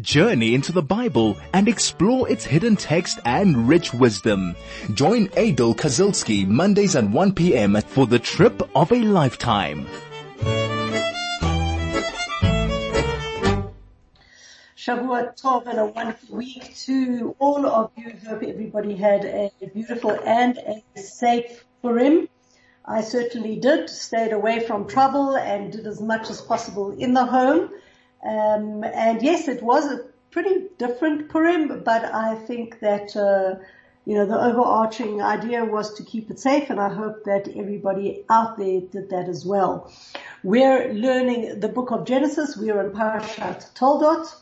Journey into the Bible and explore its hidden text and rich wisdom. Join Aidel Kazilsky Mondays at 1 p.m. for the trip of a lifetime. Shavua Tov and a wonderful week to all of you. Hope everybody had a beautiful and a safe Purim. I certainly did, stayed away from trouble and did as much as possible in the home. Um, and yes, it was a pretty different Purim, but I think that, uh, you know, the overarching idea was to keep it safe and I hope that everybody out there did that as well. We're learning the book of Genesis. We are in Parashat Toldot.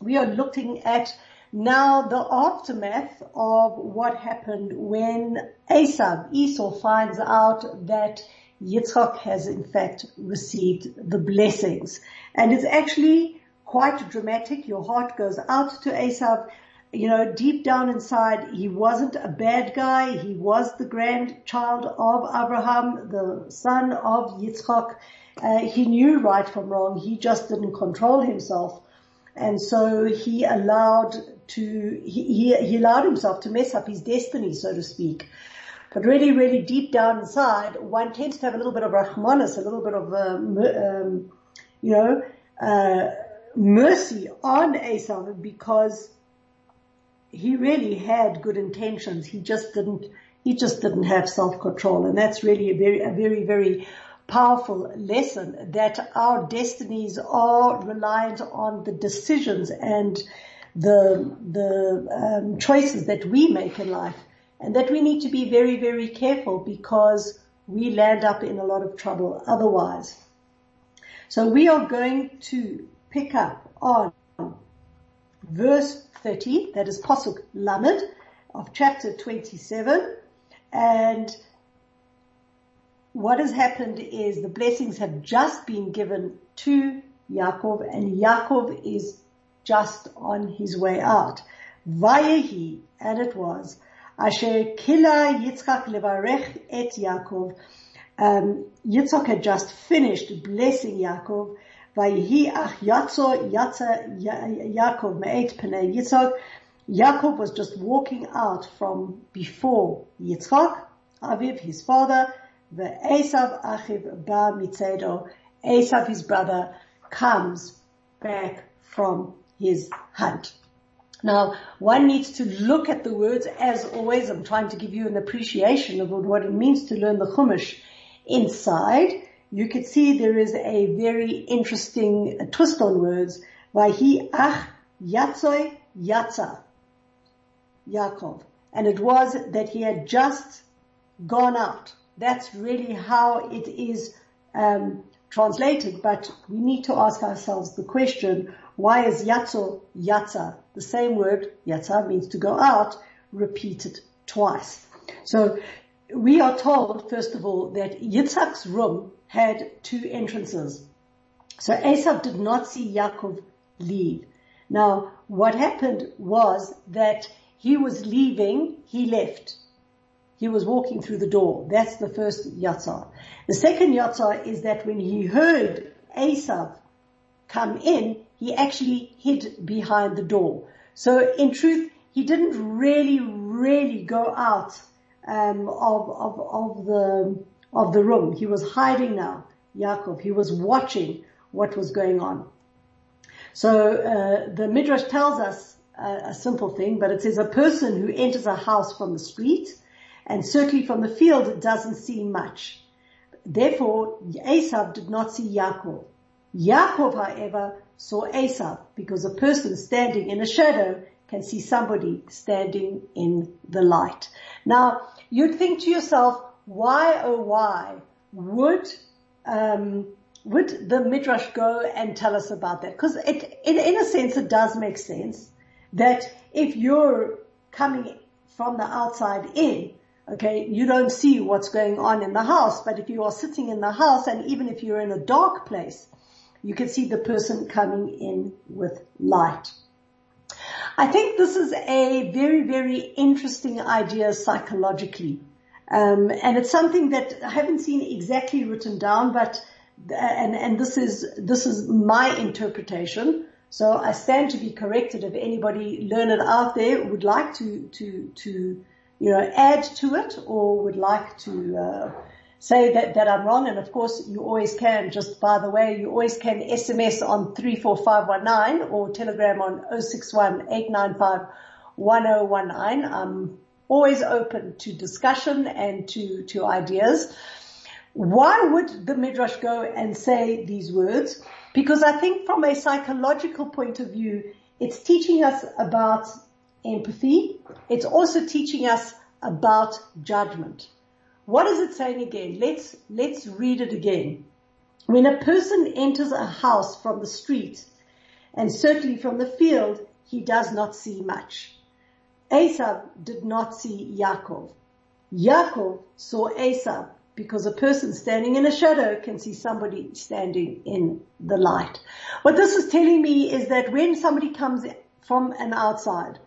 We are looking at now the aftermath of what happened when Esav, Esau finds out that Yitzchak has in fact received the blessings. And it's actually quite dramatic. Your heart goes out to Esav. You know, deep down inside, he wasn't a bad guy. He was the grandchild of Abraham, the son of Yitzchak. Uh, he knew right from wrong. He just didn't control himself. And so he allowed to, he, he, he allowed himself to mess up his destiny, so to speak. But really, really deep down inside, one tends to have a little bit of rahmanas, a little bit of, um, um, you know, uh, mercy on Esau because he really had good intentions. He just didn't, he just didn't have self-control. And that's really a very, a very, very powerful lesson that our destinies are reliant on the decisions and the, the um, choices that we make in life and that we need to be very, very careful because we land up in a lot of trouble otherwise. So we are going to pick up on verse 30, that is Pasuk Lamed of chapter 27. And what has happened is the blessings have just been given to Yaakov and Yaakov is just on his way out. Vayehi, and it was, Asher kila Yitzchak levarech et Yaakov. Um, Yitzchak had just finished blessing Yaakov. Vayihi ach me'et penei Yitzchak. Yaakov was just walking out from before Yitzchak, Aviv, his father, the Esav achiv ba mitzedo. Esav, his brother, comes back from his hunt. Now, one needs to look at the words as always. I'm trying to give you an appreciation of what it means to learn the Chumash inside. You could see there is a very interesting twist on words. Vahi ach yatzoi yatza. Yaakov. And it was that he had just gone out. That's really how it is um, translated. But we need to ask ourselves the question, why is yatzo yatza? The same word, yatza, means to go out, repeated twice. So we are told, first of all, that Yitzhak's room had two entrances. So Esav did not see Yaakov leave. Now, what happened was that he was leaving, he left. He was walking through the door. That's the first yatzah. The second yatzah is that when he heard Esav come in, he actually hid behind the door. So in truth, he didn't really, really go out um, of, of, of the of the room. He was hiding now, Yaakov. He was watching what was going on. So uh, the midrash tells us a, simple thing, but it says a person who enters a house from the street and certainly from the field doesn't see much. Therefore, Esav did not see Yaakov. Yaakov, however, saw Esav because a person standing in a shadow can see somebody standing in the light. Now, you'd think to yourself, why oh why would um, would the midrash go and tell us about that? Because it, in, in a sense, it does make sense that if you're coming from the outside in, okay, you don't see what's going on in the house, but if you are sitting in the house and even if you're in a dark place, you can see the person coming in with light. I think this is a very, very interesting idea psychologically. Um, and it's something that I haven't seen exactly written down, but and and this is this is my interpretation. So I stand to be corrected if anybody learned out there would like to, to, to, you know, add to it or would like to, uh, say that, that I'm wrong. And of course you always can, just by the way, you always can SMS on 34519 or telegram on 061 I'm always open to discussion and to, to ideas. Why would the Midrash go and say these words? Because I think from a psychological point of view, it's teaching us about empathy. It's also teaching us about judgment. What is it saying again? Let's, let's read it again. When a person enters a house from the street and certainly from the field, he does not see much. Esav did not see Yaakov. Yaakov saw Esav because a person standing in a shadow can see somebody standing in the light. What this is telling me is that when somebody comes from an outside,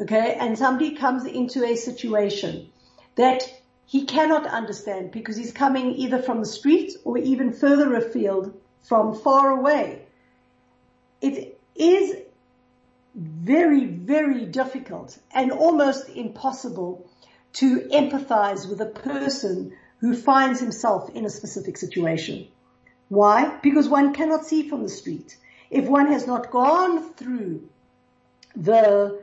okay, and somebody comes into a situation that he cannot understand because he's coming either from the street or even further afield from far away. It is very, very difficult and almost impossible to empathize with a person who finds himself in a specific situation. Why? Because one cannot see from the street. If one has not gone through the,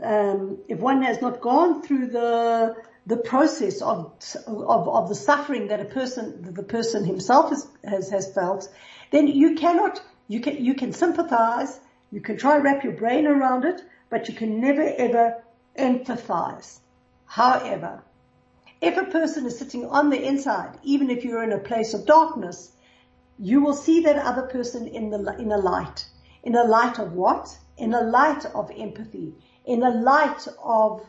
um, if one has not gone through the the process of, of, of the suffering that a person, the person himself has, has, has felt, then you cannot, you can, you can sympathize, you can try wrap your brain around it, but you can never ever empathize. However, if a person is sitting on the inside, even if you're in a place of darkness, you will see that other person in the, in a light. In a light of what? In a light of empathy. In a light of,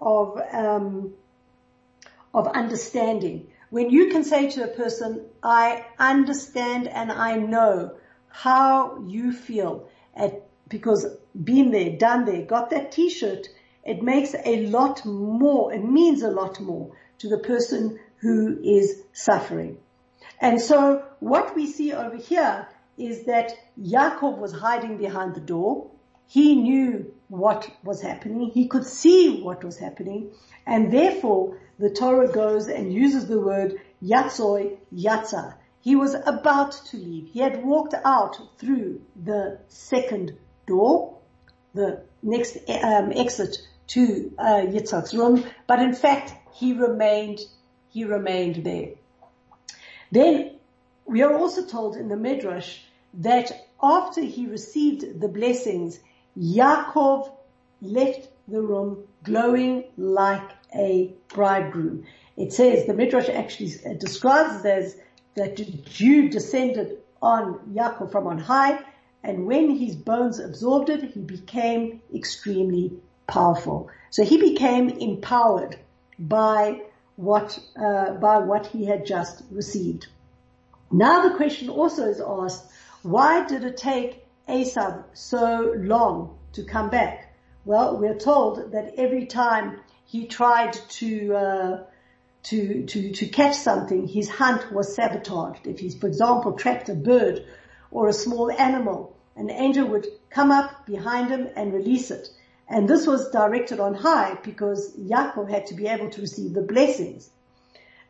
of, um, of understanding. When you can say to a person, I understand and I know how you feel at, because been there, done there, got that t-shirt, it makes a lot more, it means a lot more to the person who is suffering. And so what we see over here is that Yaakov was hiding behind the door. He knew what was happening. He could see what was happening. And therefore the Torah goes and uses the word yatzoi yatza. He was about to leave. He had walked out through the second door, the next um, exit to uh, Yitzhak's room, but in fact he remained, he remained there. Then we are also told in the Midrash that after he received the blessings, Yaakov left the room glowing like a bridegroom. It says, the Midrash actually describes it as that dew descended on Yaakov from on high, and when his bones absorbed it, he became extremely powerful. So he became empowered by what, uh, by what he had just received. Now the question also is asked, why did it take Esav so long to come back? Well, we're told that every time he tried to, uh, to, to, to catch something, his hunt was sabotaged. If he, for example, trapped a bird or a small animal, an angel would come up behind him and release it. And this was directed on high because Yaakov had to be able to receive the blessings.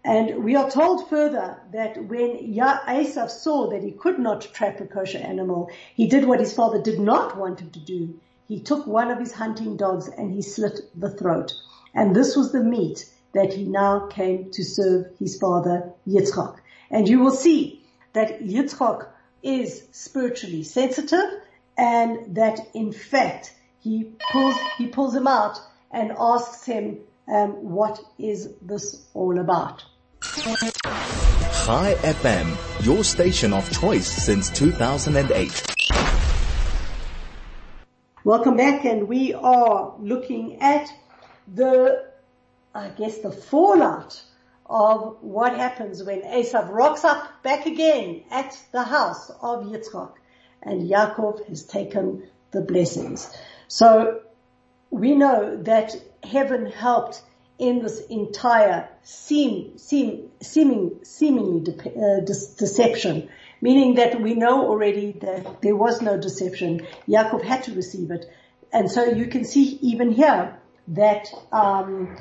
And we are told further that when Esav saw that he could not trap a kosher animal, he did what his father did not want him to do. He took one of his hunting dogs and he slit the throat. And this was the meat that he now came to serve his father Yitzchak. And you will see that Yitzchak is spiritually sensitive and that in fact he pulls, he pulls him out and asks him, um, what is this all about? Chai FM, your station of choice since 2008. Welcome back and we are looking at the, I guess the fallout of what happens when Esav rocks up back again at the house of Yitzchak and Yaakov has taken the blessings. So we know that heaven helped in this entire seem, seem, seeming, seemingly de- uh, de- deception Meaning that we know already that there was no deception. Yaakov had to receive it. And so you can see even here that, um,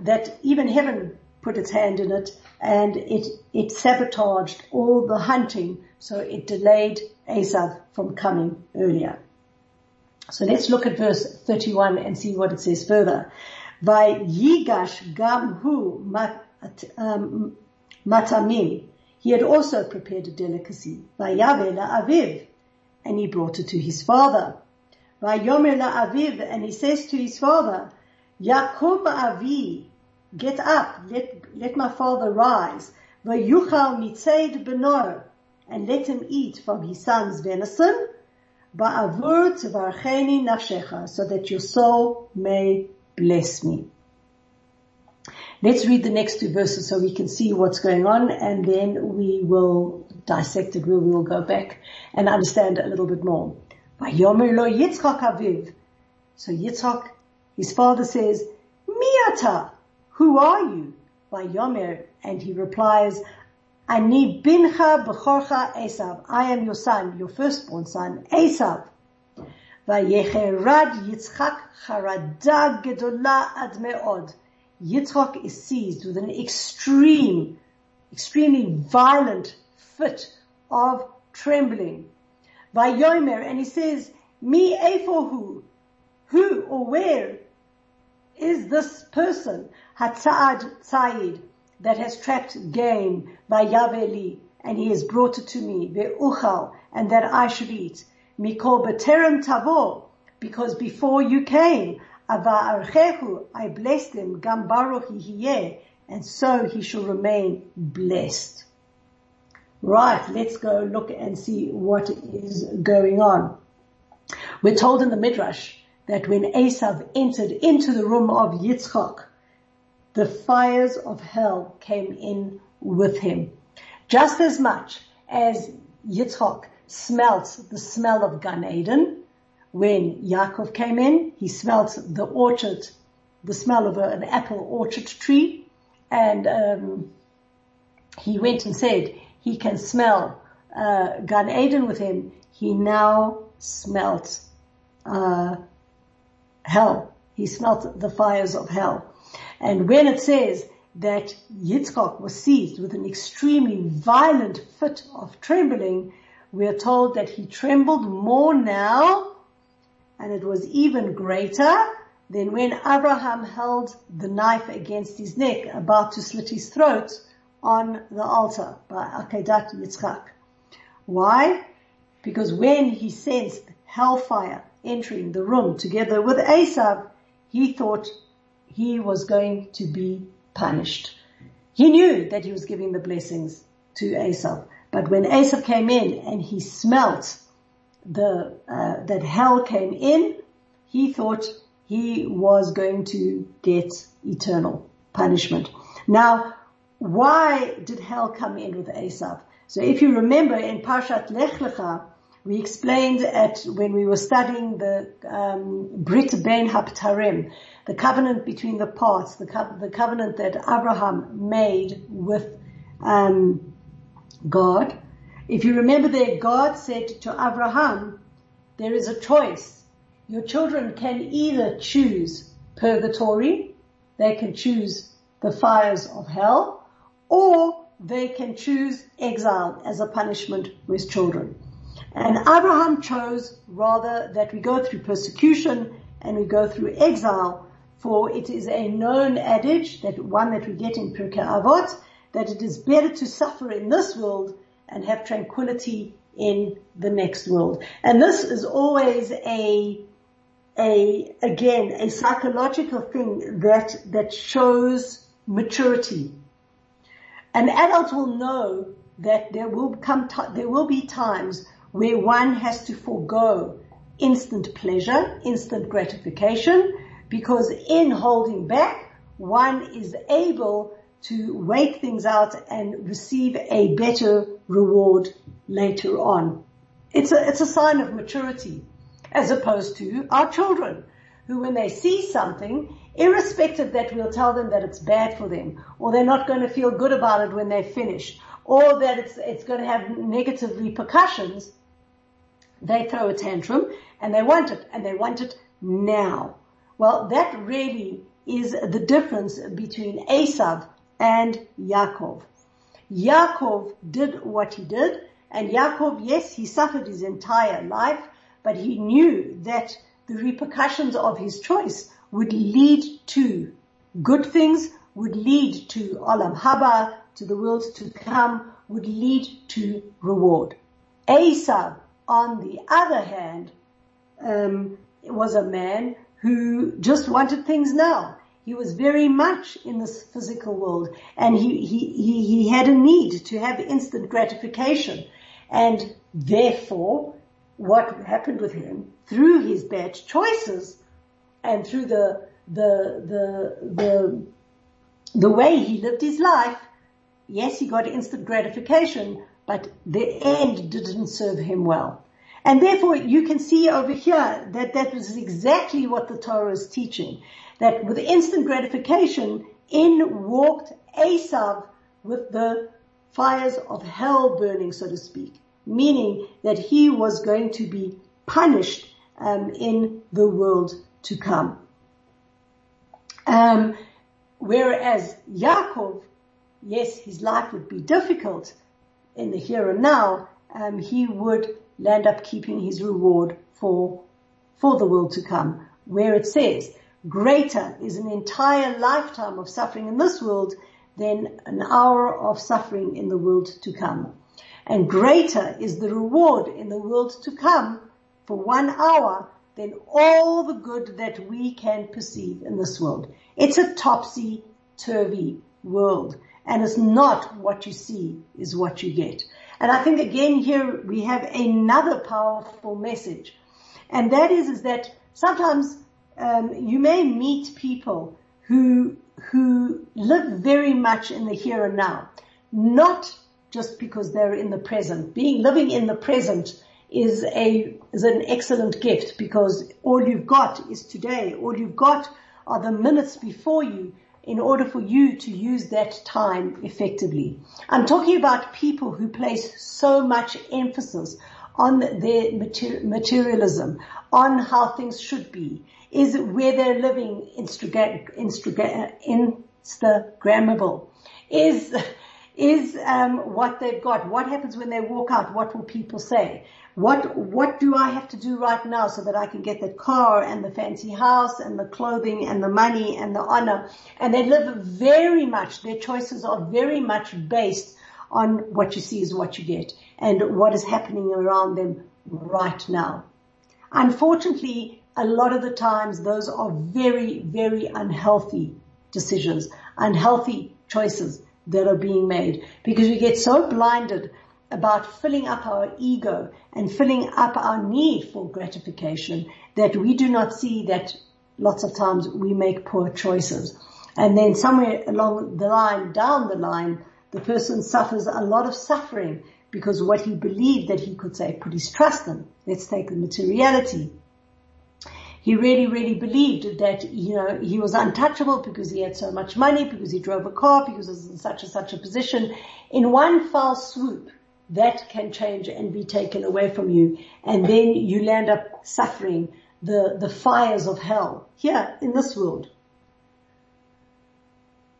that even heaven put its hand in it and it, it sabotaged all the hunting. So it delayed Esav from coming earlier. So let's look at verse 31 and see what it says further. Yigash gam hu um, matamim. He had also prepared a delicacy. Vayavela aviv. And he brought it to his father. Vayomer aviv. And he says to his father, Yaakov avi, get up, let, let my father rise. Vayuchal mitzaid beno. And let him eat from his son's venison Ba'avur tvarcheni nafshecha, so that your soul may bless me. Let's read the next two verses so we can see what's going on and then we will dissect it. We will go back and understand a little bit more. Vayomer lo Yitzchak aviv. So Yitzchak, his father says, Miata, who are you? Vayomer, and he replies, Ani bincha b'chorcha Esav. I am your son, your firstborn son, Esav. Vayecherad Yitzchak charada gedola ad me'od. Yitzchak is seized with an extreme, extremely violent fit of trembling. Vayomer, and he says, Mi efohu, who or where is this person? Hatzad Tzayid, that has trapped game by Yaveli, and he has brought it to me, ve'uchal, and that I should eat. Mikol beterem tavo, because before you came, ava archehu, I blessed him, gam baruch and so he shall remain blessed. Right, let's go look and see what is going on. We're told in the Midrash that when Esav entered into the room of Yitzchak, the fires of hell came in with him. Just as much as Yitzchak smelt the smell of Gan Eden, when Yaakov came in, he smelt the orchard, the smell of an apple orchard tree, and um, he went and said he can smell uh, Gan Eden with him. He now smelt uh, hell. He smelt the fires of hell. And when it says that Yitzchak was seized with an extremely violent fit of trembling, we are told that he trembled more now, and it was even greater than when Abraham held the knife against his neck, about to slit his throat on the altar by Akedat Yitzchak. Why? Because when he sensed hellfire entering the room together with Esav, he thought he was going to be punished. He knew that he was giving the blessings to Esav, but when Esav came in and he smelt the uh, that hell came in, he thought he was going to get eternal punishment. Now, why did hell come in with Esav? So if you remember in Parshat Lech Lecha, we explained at when we were studying the um, Brit Ben Haptarim, the covenant between the parts, the, co- the covenant that Abraham made with um, God. If you remember there, God said to Abraham, "There is a choice. Your children can either choose purgatory, they can choose the fires of hell, or they can choose exile as a punishment with children." And Abraham chose rather that we go through persecution and we go through exile, for it is a known adage, that one that we get in Pirkei Avot, that it is better to suffer in this world and have tranquility in the next world. And this is always a, a, again, a psychological thing that, that shows maturity. An adult will know that there will come, t- there will be times where one has to forego instant pleasure, instant gratification, because in holding back, one is able to wait things out and receive a better reward later on. It's a, it's a sign of maturity as opposed to our children who when they see something, irrespective that we'll tell them that it's bad for them or they're not going to feel good about it when they finish or that it's, it's going to have negative repercussions, they throw a tantrum and they want it and they want it now. Well, that really is the difference between Esav and Yaakov. Yaakov did what he did and Yaakov, yes, he suffered his entire life, but he knew that the repercussions of his choice would lead to good things, would lead to Olam Haba, to the world to come, would lead to reward. Esav, on the other hand, um, was a man who just wanted things now. He was very much in this physical world and he, he, he, he had a need to have instant gratification. And therefore, what happened with him through his bad choices and through the, the, the, the, the way he lived his life, yes, he got instant gratification, but the end didn't serve him well. And therefore you can see over here that that was exactly what the Torah is teaching. That with instant gratification, in walked Esav with the fires of hell burning, so to speak. Meaning that he was going to be punished um, in the world to come. Um, whereas Yaakov, yes, his life would be difficult in the here and now, um, he would land up keeping his reward for, for the world to come, where it says, greater is an entire lifetime of suffering in this world than an hour of suffering in the world to come. And greater is the reward in the world to come for one hour than all the good that we can perceive in this world. It's a topsy-turvy world and it's not what you see is what you get. And I think again here we have another powerful message. And that is, is that sometimes um, you may meet people who who live very much in the here and now, not just because they're in the present. Being living in the present is a is an excellent gift because all you've got is today. All you've got are the minutes before you in order for you to use that time effectively. I'm talking about people who place so much emphasis on their materialism, on how things should be, is where they're living uh, Instagrammable, is is um, what they've got. What happens when they walk out? What will people say? What, what do I have to do right now so that I can get the car and the fancy house and the clothing and the money and the honor? And they live very much, their choices are very much based on what you see is what you get and what is happening around them right now. Unfortunately, a lot of the times those are very, very unhealthy decisions, unhealthy choices that are being made because we get so blinded about filling up our ego and filling up our need for gratification that we do not see that lots of times we make poor choices. And then somewhere along the line, down the line, the person suffers a lot of suffering because what he believed that he could say put his trust in. Let's take the materiality. He really, really believed that, you know, he was untouchable because he had so much money, because he drove a car, because he was in such and such a position. In one foul swoop, that can change and be taken away from you. And then you land up suffering the, the fires of hell here in this world.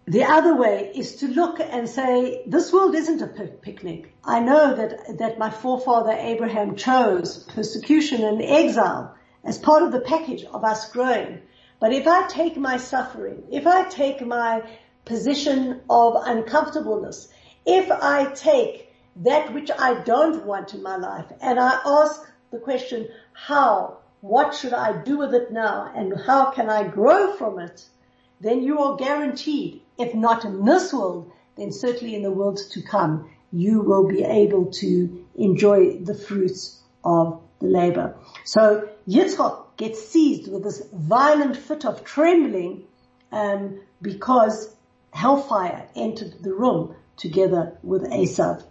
The other way is to look and say, this world isn't a picnic. I know that, that my forefather Abraham chose persecution and exile as part of the package of us growing. But if I take my suffering, if I take my position of uncomfortableness, if I take that which I don't want in my life. And I ask the question, how? What should I do with it now? And how can I grow from it? Then you are guaranteed, if not in this world, then certainly in the world to come, you will be able to enjoy the fruits of the labor. So Yitzchak gets seized with this violent fit of trembling um, because hellfire entered the room together with Esav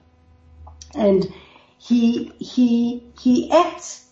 and he, he, he acts,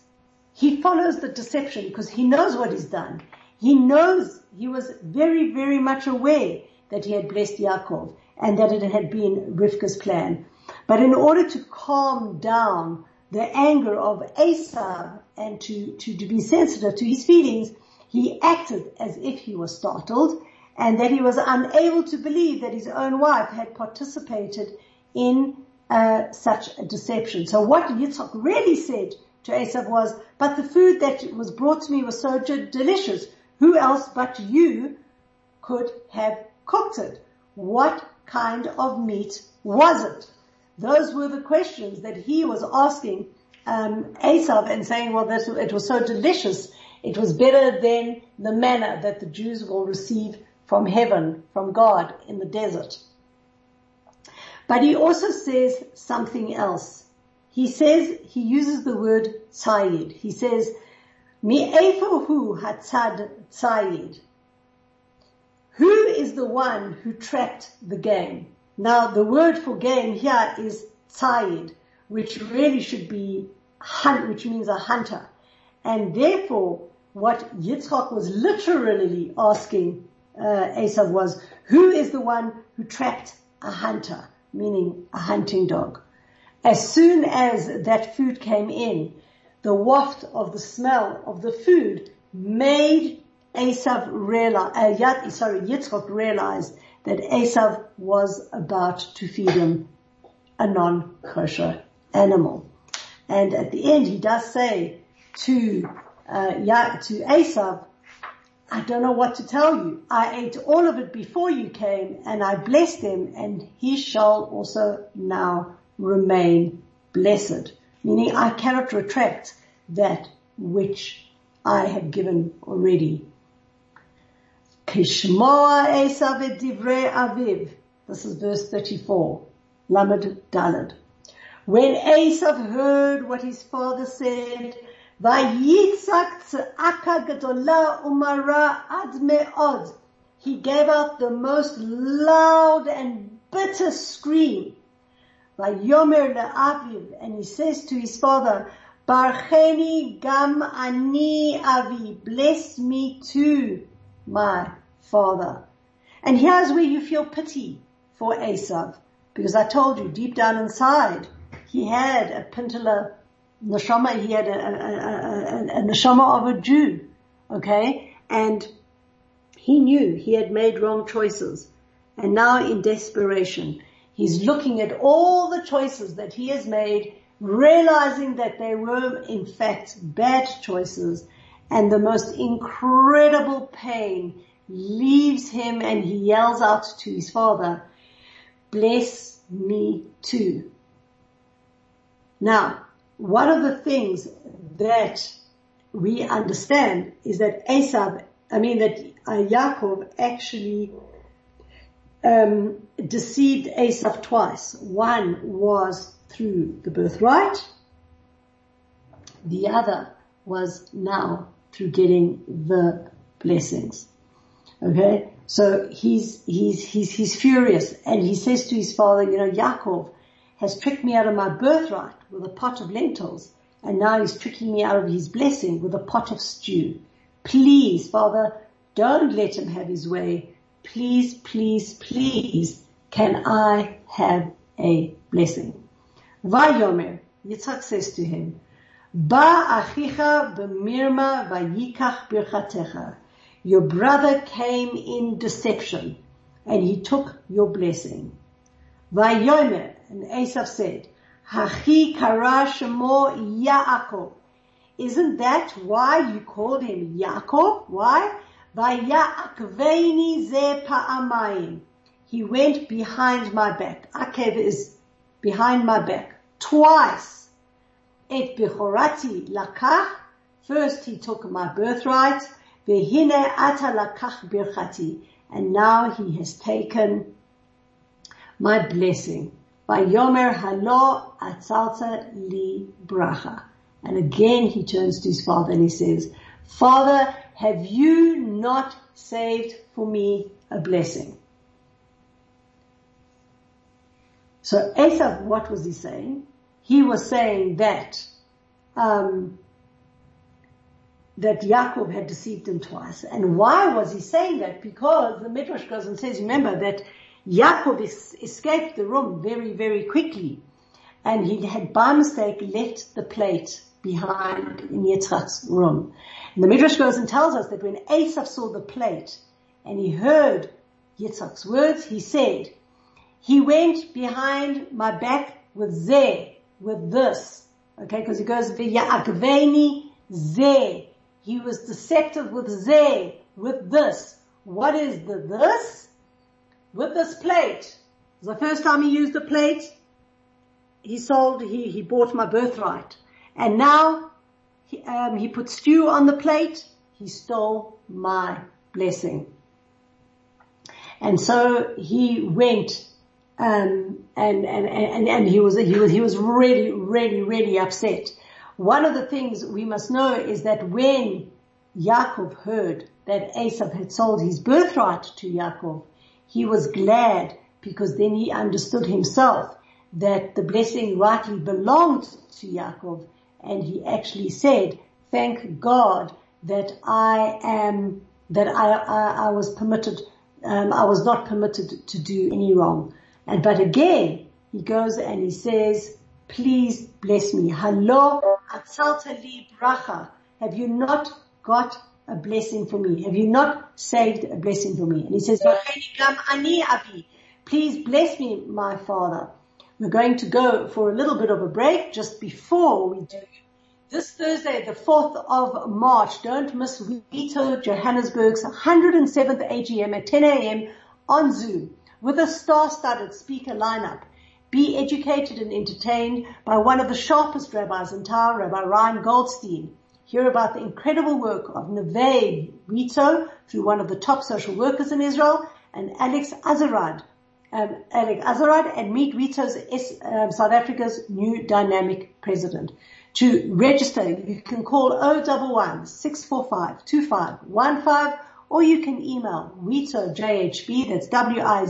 he follows the deception because he knows what he's done. He knows, he was very, very much aware that he had blessed Yaakov and that it had been Rivka's plan. But in order to calm down the anger of Esau and to, to, to be sensitive to his feelings, he acted as if he was startled and that he was unable to believe that his own wife had participated in uh, such a deception. So what Yitzchak really said to Esau was, but the food that was brought to me was so delicious. Who else but you could have cooked it? What kind of meat was it? Those were the questions that he was asking um, Esau and saying, well, this, it was so delicious. It was better than the manna that the Jews will receive from heaven, from God in the desert. But he also says something else. He says, he uses the word tzayid. He says, Mi'efohu hatzad tzayid. Who is the one who trapped the game? Now the word for game here is tzayid, which really should be hunt, which means a hunter. And therefore, what Yitzchak was literally asking uh, Esav was, who is the one who trapped a hunter, meaning a hunting dog? As soon as that food came in, the waft of the smell of the food made Esav realize, uh, sorry, Yitzchak realized that Esav was about to feed him a non-kosher animal. And at the end, he does say to uh, yeah, to Esav, I don't know what to tell you. I ate all of it before you came and I blessed him and he shall also now remain blessed. Meaning I cannot retract that which I have given already. Kishmoa Esav et divrei aviv. This is verse 34. Lamed Dalad. When Esav heard what his father said, Vayitzak tzaka gedola umara ad me'od. He gave out the most loud and bitter scream. Vayomer le'aviv, and he says to his father, Barcheni gam ani avi, bless me too, my father. And here's where you feel pity for Esav, because I told you deep down inside, he had a pintala neshama, he had a, a, a, a, neshama of a Jew, okay? And he knew he had made wrong choices. And now in desperation, he's looking at all the choices that he has made, realizing that they were in fact bad choices and the most incredible pain leaves him and he yells out to his father, bless me too. Now, one of the things that we understand is that Esav, I mean that uh, Yaakov actually um, deceived Esav twice. One was through the birthright. The other was now through getting the blessings. Okay, so he's he's he's he's furious, and he says to his father, you know, Yaakov has tricked me out of my birthright with a pot of lentils, and now he's tricking me out of his blessing with a pot of stew. Please, Father, don't let him have his way. Please, please, please, can I have a blessing? Vayomer, Yitzchak says to him, Ba achicha b'mirma vayikach birchatecha. Your brother came in deception, and he took your blessing. Vayomer, and Esav said, Hachi kara shemo Yaakov. Isn't that why you called him Yaakov? Why? Vayakveini ze pa'amayim. He went behind my back. Akev is behind my back. Twice. Et bechorati lakach. First he took my birthright. Vehine ata lakach birchati. And now he has taken my blessing. Vayomer halo atzalta li bracha. And again he turns to his father and he says, Father, have you not saved for me a blessing? So Esav, what was he saying? He was saying that, um, that Yaakov had deceived him twice. And why was he saying that? Because the Midrash goes and says, remember that Yaakov es- escaped the room very, very quickly. and he had by mistake left the plate behind in Yitzchak's room. And the Midrash goes and tells us that when Esav saw the plate and he heard Yitzchak's words, he said, he went behind my back with ze, with this. Okay, because he goes, V'ya'akveni ze. He was deceptive with ze, with this. What is the this? With this plate. The first time he used the plate, he sold, he, he bought my birthright. And now, he, um, he put stew on the plate, he stole my blessing. And so he went, um, and, and, and, and he was, he was, he was really, really, really upset. One of the things we must know is that when Yaakov heard that Esav had sold his birthright to Yaakov, he was glad because then he understood himself that the blessing rightly belonged to Yaakov and he actually said, thank God that I am, that I, I, I was permitted, um, I was not permitted to do any wrong. And, but again, he goes and he says, please bless me. Halo, atzalta li bracha. Have you not got a blessing for me? Have you not saved a blessing for me? And he says, please bless me, my father. We're going to go for a little bit of a break just before we do. This Thursday, the 4th of March, don't miss Vito Johannesburg's 107th AGM at 10 a.m. on Zoom with a star-studded speaker lineup. Be educated and entertained by one of the sharpest rabbis in town, Rabbi Ryan Goldstein. Hear about the incredible work of Neve WIZO through one of the top social workers in Israel and Alex Azarad, um, Alex Azarad and meet WIZO's um, South Africa's new dynamic president. To register, you can call 011 645 2515 or you can email WIZO JHB, that's W-I-Z-O-J-H-B,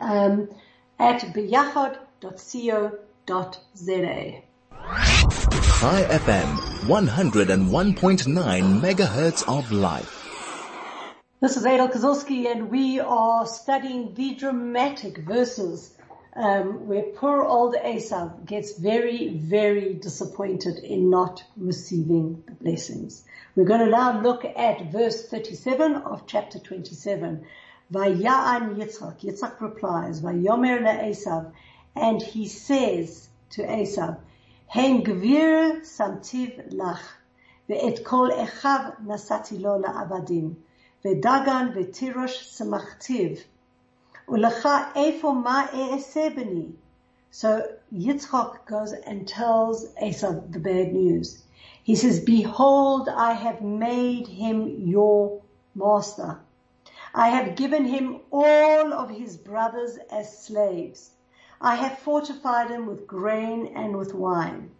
um, at biyachod.co.za. Chai FM, 101.9 megahertz of life. This is Aidel Kazilsky and we are studying the dramatic verses um, where poor old Esav gets very, very disappointed in not receiving the blessings. We're going to now look at verse 37 of chapter 27. Vaya'an Yitzchak. Yitzchak replies, Vayomer Esav, And he says to Esav, Hen gvir samtiv lach. Ve'et kol echav nasati lo la'avadim. Ve'dagan ve'tirosh samachtiv. So Yitzchak goes and tells Esav the bad news. He says, behold, I have made him your master. I have given him all of his brothers as slaves. I have fortified him with grain and with wine.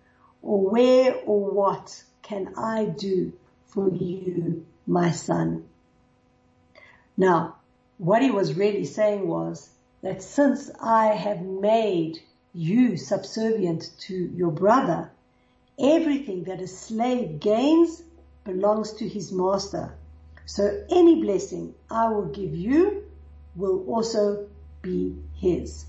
Or where or what can I do for you, my son? Now, what he was really saying was that since I have made you subservient to your brother, everything that a slave gains belongs to his master. So any blessing I will give you will also be his.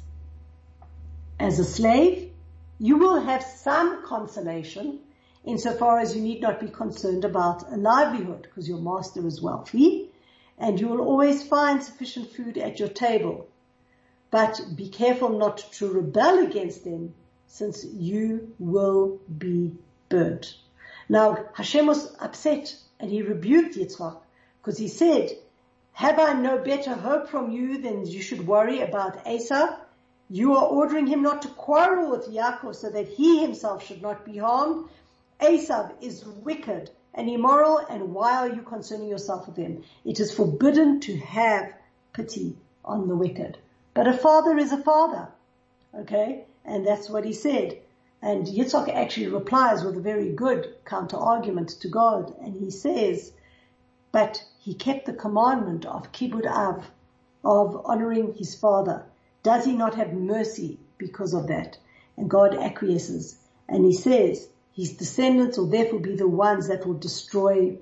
As a slave, you will have some consolation insofar as you need not be concerned about a livelihood because your master is wealthy and you will always find sufficient food at your table. But be careful not to rebel against them since you will be burnt. Now Hashem was upset and he rebuked Yitzchak because he said, have I no better hope from you than you should worry about Esav? You are ordering him not to quarrel with Yaakov so that he himself should not be harmed. Esav is wicked and immoral, and why are you concerning yourself with them? It is forbidden to have pity on the wicked. But a father is a father. Okay? And that's what he said. And Yitzhak actually replies with a very good counter argument to God. And he says, but he kept the commandment of kibud av, of honoring his father. Does he not have mercy because of that? And God acquiesces. And he says, his descendants will therefore be the ones that will destroy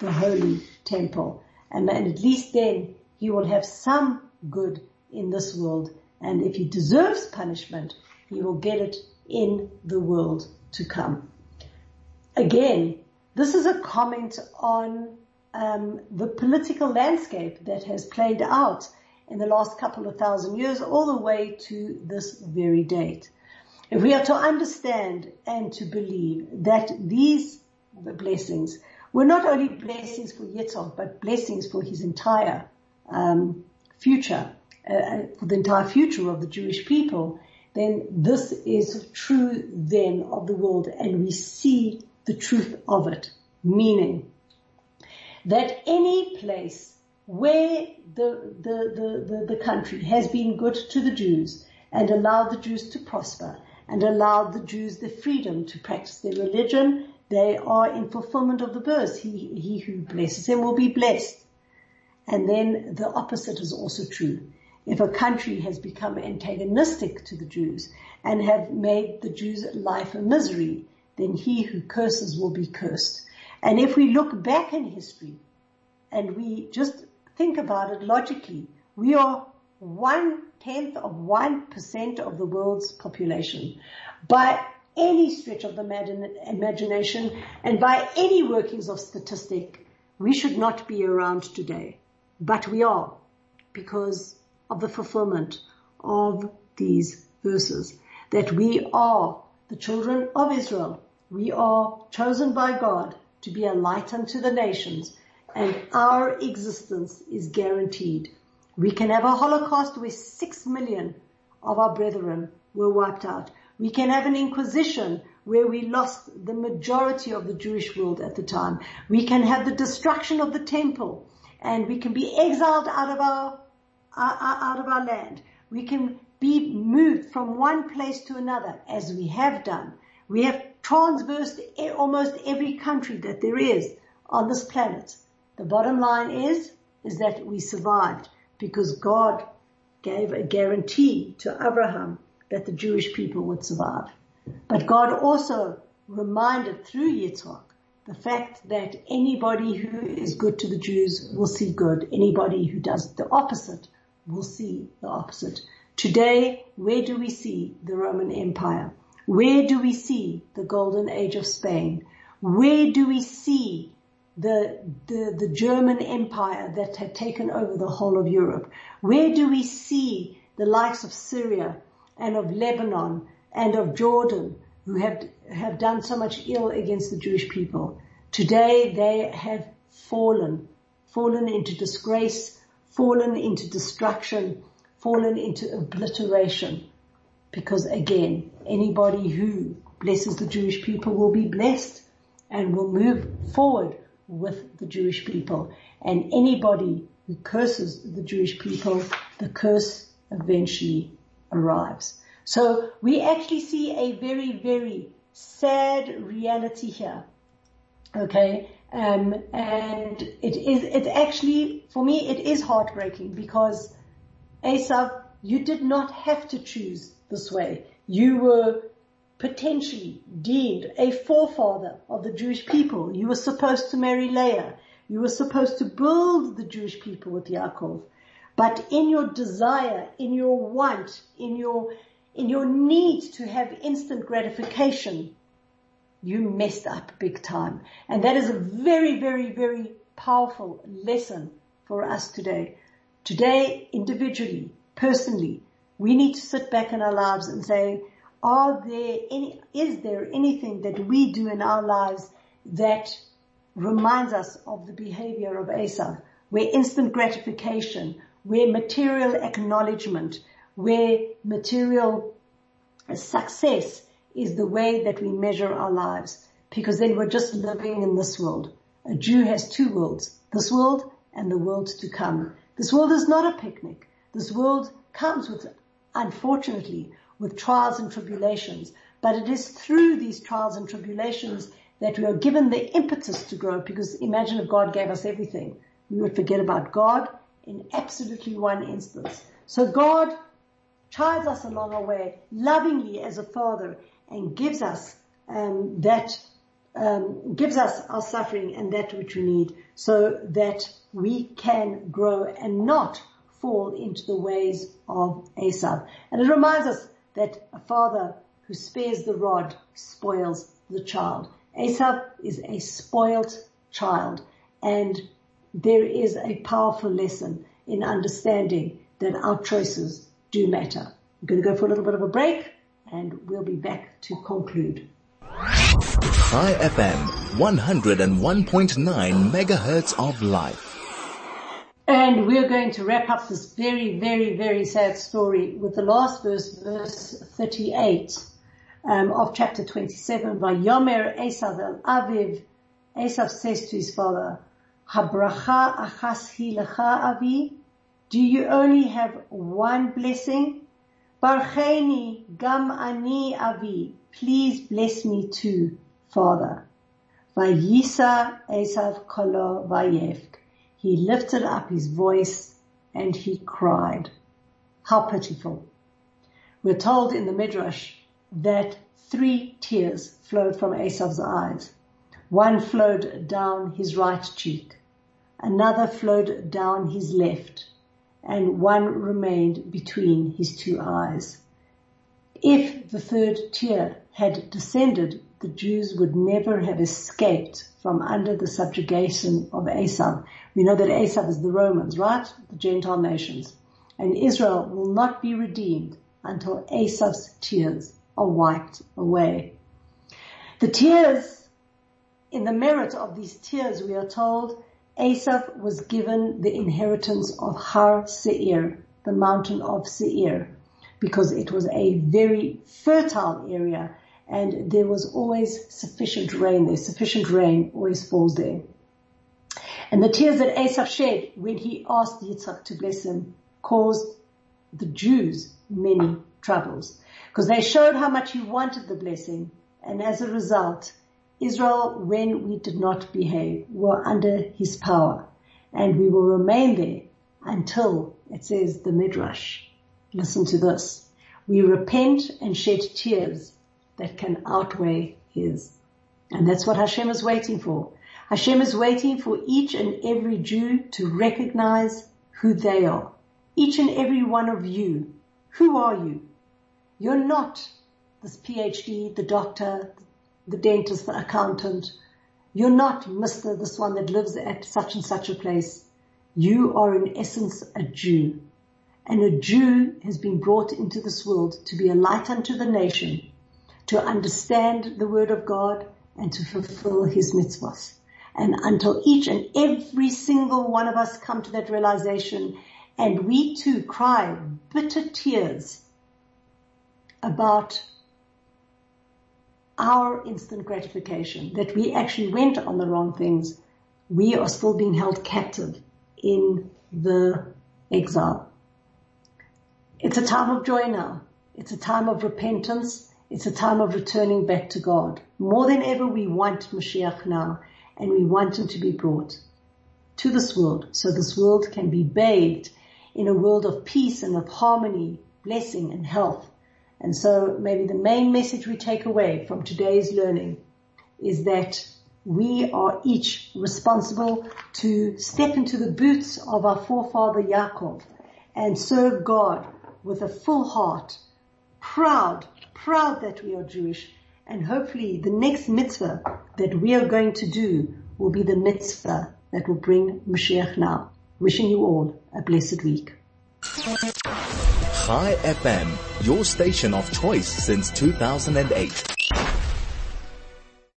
the holy temple. And, and at least then he will have some good in this world And if he deserves punishment, he will get it in the world to come. Again, this is a comment on um, the political landscape that has played out in the last couple of thousand years all the way to this very date. If we are to understand and to believe that these blessings were not only blessings for Yitzhak, but blessings for his entire um, future, uh, uh, for the entire future of the Jewish people, then this is true then of the world and we see the truth of it. Meaning that any place where the, the, the, the, the country has been good to the Jews and allowed the Jews to prosper and allowed the Jews the freedom to practice their religion, they are in fulfillment of the verse. He, he who blesses them will be blessed. And then the opposite is also true. If a country has become antagonistic to the Jews and have made the Jews' life a misery, then he who curses will be cursed. And if we look back in history and we just think about it logically, we are one tenth of one percent of the world's population. By any stretch of the imagination and by any workings of statistic, we should not be around today. But we are because of the fulfillment of these verses. That we are the children of Israel. We are chosen by God to be a light unto the nations and our existence is guaranteed. We can have a holocaust where six million of our brethren were wiped out. We can have an inquisition where we lost the majority of the Jewish world at the time. We can have the destruction of the temple and we can be exiled out of our, out of our land. We can be moved from one place to another as we have done. We have transversed almost every country that there is on this planet. The bottom line is, is that we survived because God gave a guarantee to Abraham that the Jewish people would survive. But God also reminded through Yitzhak the fact that anybody who is good to the Jews will see good. Anybody who does the opposite will see the opposite. Today, where do we see the Roman Empire? Where do we see the golden age of Spain? Where do we see the, the, the German empire that had taken over the whole of Europe? Where do we see the likes of Syria and of Lebanon and of Jordan who have, have done so much ill against the Jewish people? Today they have fallen, fallen into disgrace, fallen into destruction, fallen into obliteration. Because again, anybody who blesses the Jewish people will be blessed and will move forward with the Jewish people. And anybody who curses the Jewish people, the curse eventually arrives. So we actually see a very, very sad reality here. Okay. Um, and it is, it's actually, for me, it is heartbreaking because Esav, you did not have to choose this way. You were potentially deemed a forefather of the Jewish people. You were supposed to marry Leah. You were supposed to build the Jewish people with Yaakov. But in your desire, in your want, in your, in your need to have instant gratification, you messed up big time. And that is a very, very, very powerful lesson for us today. Today, individually, personally, we need to sit back in our lives and say, are there any, is there anything that we do in our lives that reminds us of the behavior of Esau, where instant gratification, where material acknowledgement, where material success is the way that we measure our lives. Because then we're just living in this world. A Jew has two worlds, this world and the world to come. This world is not a picnic. This world comes with, unfortunately, with trials and tribulations. But it is through these trials and tribulations that we are given the impetus to grow because imagine if God gave us everything. We would forget about God in absolutely one instance. So God chides us along our way lovingly as a father and gives us um, that um, gives us our suffering and that which we need so that we can grow and not fall into the ways of Esau. And it reminds us that a father who spares the rod spoils the child. Esau is a spoilt child and there is a powerful lesson in understanding that our choices do matter. I'm going to go for a little bit of a break and we'll be back to conclude. Chai FM, 101.9 megahertz of life. And we're going to wrap up this very, very, very sad story with the last verse, verse 38 um, of chapter 27. Yomer Esav el Aviv, Esav says to his father, Habracha achas lecha avi. Do you only have one blessing? Barcheni gam ani avi. Please bless me too, father. Vayisa Esav kolo vayevk. He lifted up his voice and he cried. How pitiful. We're told in the Midrash that three tears flowed from Esav's eyes. One flowed down his right cheek, another flowed down his left, and one remained between his two eyes. If the third tear had descended, the Jews would never have escaped from under the subjugation of Esau. We know that Esau is the Romans, right? The Gentile nations. And Israel will not be redeemed until Esau's tears are wiped away. The tears, in the merit of these tears, we are told Esav was given the inheritance of Har Seir, the mountain of Seir, because it was a very fertile area and there was always sufficient rain there. Sufficient rain always falls there. And the tears that Esav shed when he asked Yitzchak to bless him caused the Jews many troubles because they showed how much he wanted the blessing. And as a result, Israel, when we did not behave, were under his power and we will remain there until it says the Midrash. Listen to this. We repent and shed tears that can outweigh his. And that's what Hashem is waiting for. Hashem is waiting for each and every Jew to recognize who they are. Each and every one of you. Who are you? You're not this PhD, the doctor, the dentist, the accountant. You're not Mr. this one that lives at such and such a place. You are in essence a Jew. And a Jew has been brought into this world to be a light unto the nation to understand the word of God and to fulfill his mitzvahs. And until each and every single one of us come to that realization and we too cry bitter tears about our instant gratification, that we actually went on the wrong things, we are still being held captive in the exile. It's a time of joy now. It's a time of repentance. It's a time of returning back to God. More than ever, we want Mashiach now, and we want him to be brought to this world, so this world can be bathed in a world of peace and of harmony, blessing and health. And so maybe the main message we take away from today's learning is that we are each responsible to step into the boots of our forefather Yaakov and serve God with a full heart, proud proud that we are Jewish and hopefully the next mitzvah that we are going to do will be the mitzvah that will bring Mashiach now. Wishing you all a blessed week. Chai FM, your station of choice since 2008.